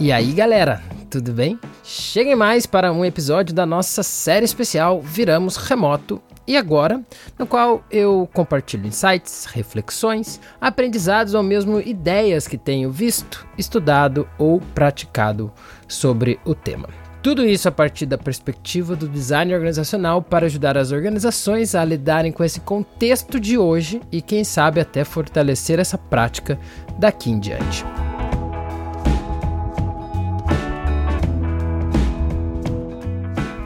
E aí, galera, tudo bem? Cheguem mais para um episódio da nossa série especial Viramos Remoto e agora, no qual eu compartilho insights, reflexões, aprendizados ou mesmo ideias que tenho visto, estudado ou praticado sobre o tema. Tudo isso a partir da perspectiva do design organizacional para ajudar as organizações a lidarem com esse contexto de hoje e, quem sabe, até fortalecer essa prática daqui em diante.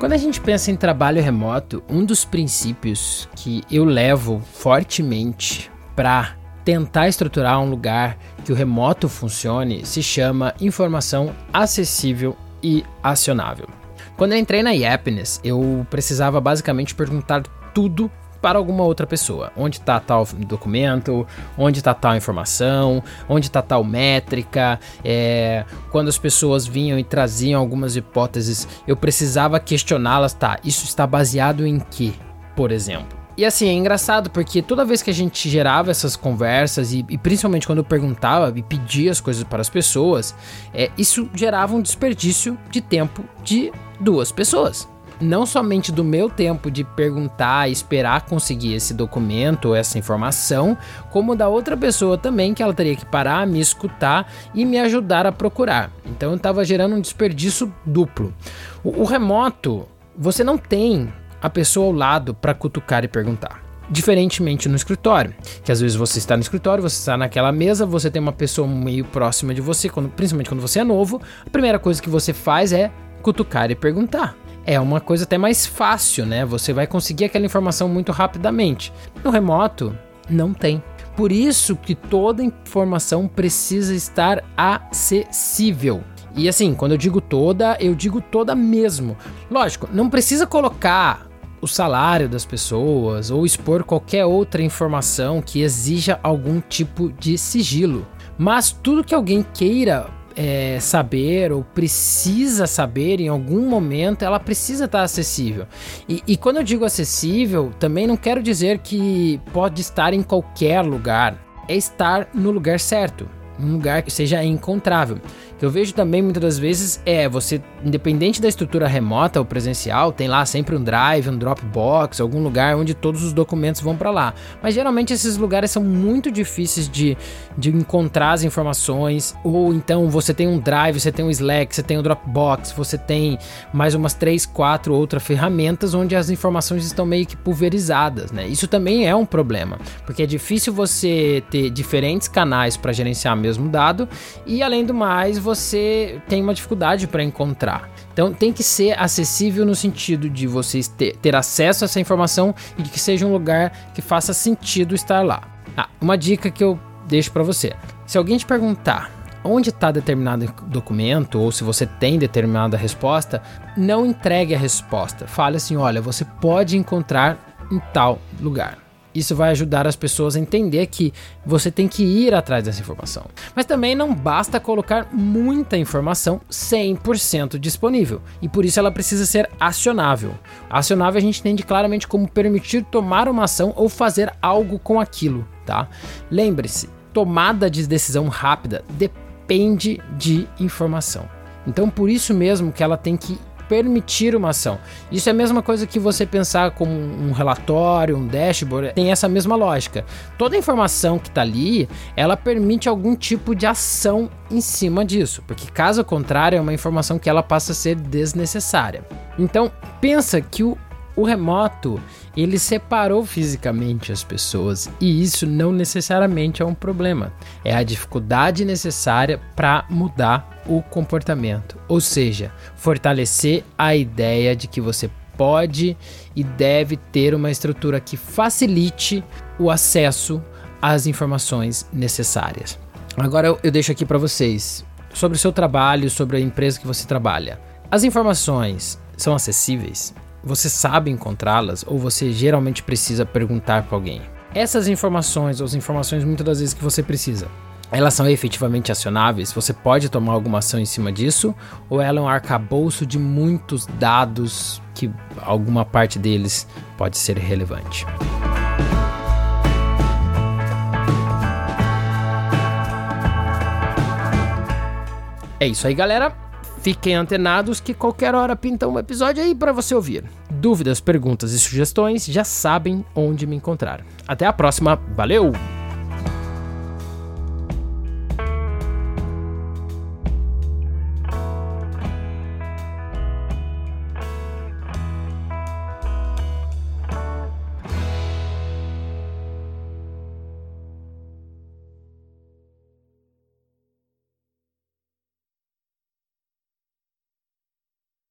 Quando a gente pensa em trabalho remoto, um dos princípios que eu levo fortemente para tentar estruturar um lugar que o remoto funcione se chama informação acessível e acionável. Quando eu entrei na Yapness, eu precisava basicamente perguntar tudo para alguma outra pessoa. Onde está tal documento, onde está tal informação, onde está tal métrica. É, quando as pessoas vinham e traziam algumas hipóteses, eu precisava questioná-las. Tá, isso está baseado em que, por exemplo? E assim, é engraçado porque toda vez que a gente gerava essas conversas, e, e principalmente quando eu perguntava e pedia as coisas para as pessoas, é, isso gerava um desperdício de tempo de duas pessoas não somente do meu tempo de perguntar esperar conseguir esse documento ou essa informação, como da outra pessoa também que ela teria que parar, me escutar e me ajudar a procurar. Então eu estava gerando um desperdício duplo. O, o remoto, você não tem a pessoa ao lado para cutucar e perguntar. Diferentemente no escritório, que às vezes você está no escritório, você está naquela mesa, você tem uma pessoa meio próxima de você, quando, principalmente quando você é novo, a primeira coisa que você faz é cutucar e perguntar é uma coisa até mais fácil, né? Você vai conseguir aquela informação muito rapidamente. No remoto, não tem. Por isso que toda informação precisa estar acessível. E assim, quando eu digo toda, eu digo toda mesmo. Lógico, não precisa colocar o salário das pessoas ou expor qualquer outra informação que exija algum tipo de sigilo. Mas tudo que alguém queira é, saber ou precisa saber em algum momento, ela precisa estar acessível. E, e quando eu digo acessível, também não quero dizer que pode estar em qualquer lugar. É estar no lugar certo, um lugar que seja encontrável que eu vejo também muitas das vezes é você, independente da estrutura remota ou presencial, tem lá sempre um drive, um Dropbox, algum lugar onde todos os documentos vão para lá. Mas geralmente esses lugares são muito difíceis de, de encontrar as informações, ou então você tem um drive, você tem um Slack, você tem um Dropbox, você tem mais umas 3, 4 outras ferramentas onde as informações estão meio que pulverizadas, né? Isso também é um problema, porque é difícil você ter diferentes canais para gerenciar mesmo dado e além do mais, você você tem uma dificuldade para encontrar. Então tem que ser acessível no sentido de vocês ter, ter acesso a essa informação e que seja um lugar que faça sentido estar lá. Ah, uma dica que eu deixo para você: se alguém te perguntar onde está determinado documento ou se você tem determinada resposta, não entregue a resposta. Fale assim: olha, você pode encontrar em tal lugar. Isso vai ajudar as pessoas a entender que você tem que ir atrás dessa informação. Mas também não basta colocar muita informação 100% disponível, e por isso ela precisa ser acionável. Acionável a gente entende claramente como permitir tomar uma ação ou fazer algo com aquilo, tá? Lembre-se, tomada de decisão rápida depende de informação. Então, por isso mesmo que ela tem que permitir uma ação. Isso é a mesma coisa que você pensar como um relatório, um dashboard, tem essa mesma lógica. Toda informação que está ali, ela permite algum tipo de ação em cima disso, porque caso contrário é uma informação que ela passa a ser desnecessária. Então, pensa que o o remoto, ele separou fisicamente as pessoas e isso não necessariamente é um problema. É a dificuldade necessária para mudar o comportamento, ou seja, fortalecer a ideia de que você pode e deve ter uma estrutura que facilite o acesso às informações necessárias. Agora eu, deixo aqui para vocês sobre o seu trabalho, sobre a empresa que você trabalha. As informações são acessíveis? Você sabe encontrá-las ou você geralmente precisa perguntar para alguém? Essas informações, ou as informações muitas das vezes que você precisa, elas são efetivamente acionáveis? Você pode tomar alguma ação em cima disso? Ou ela é um arcabouço de muitos dados que alguma parte deles pode ser relevante? É isso aí, galera. Fiquem antenados que qualquer hora pinta um episódio aí para você ouvir. Dúvidas, perguntas e sugestões já sabem onde me encontrar. Até a próxima, valeu!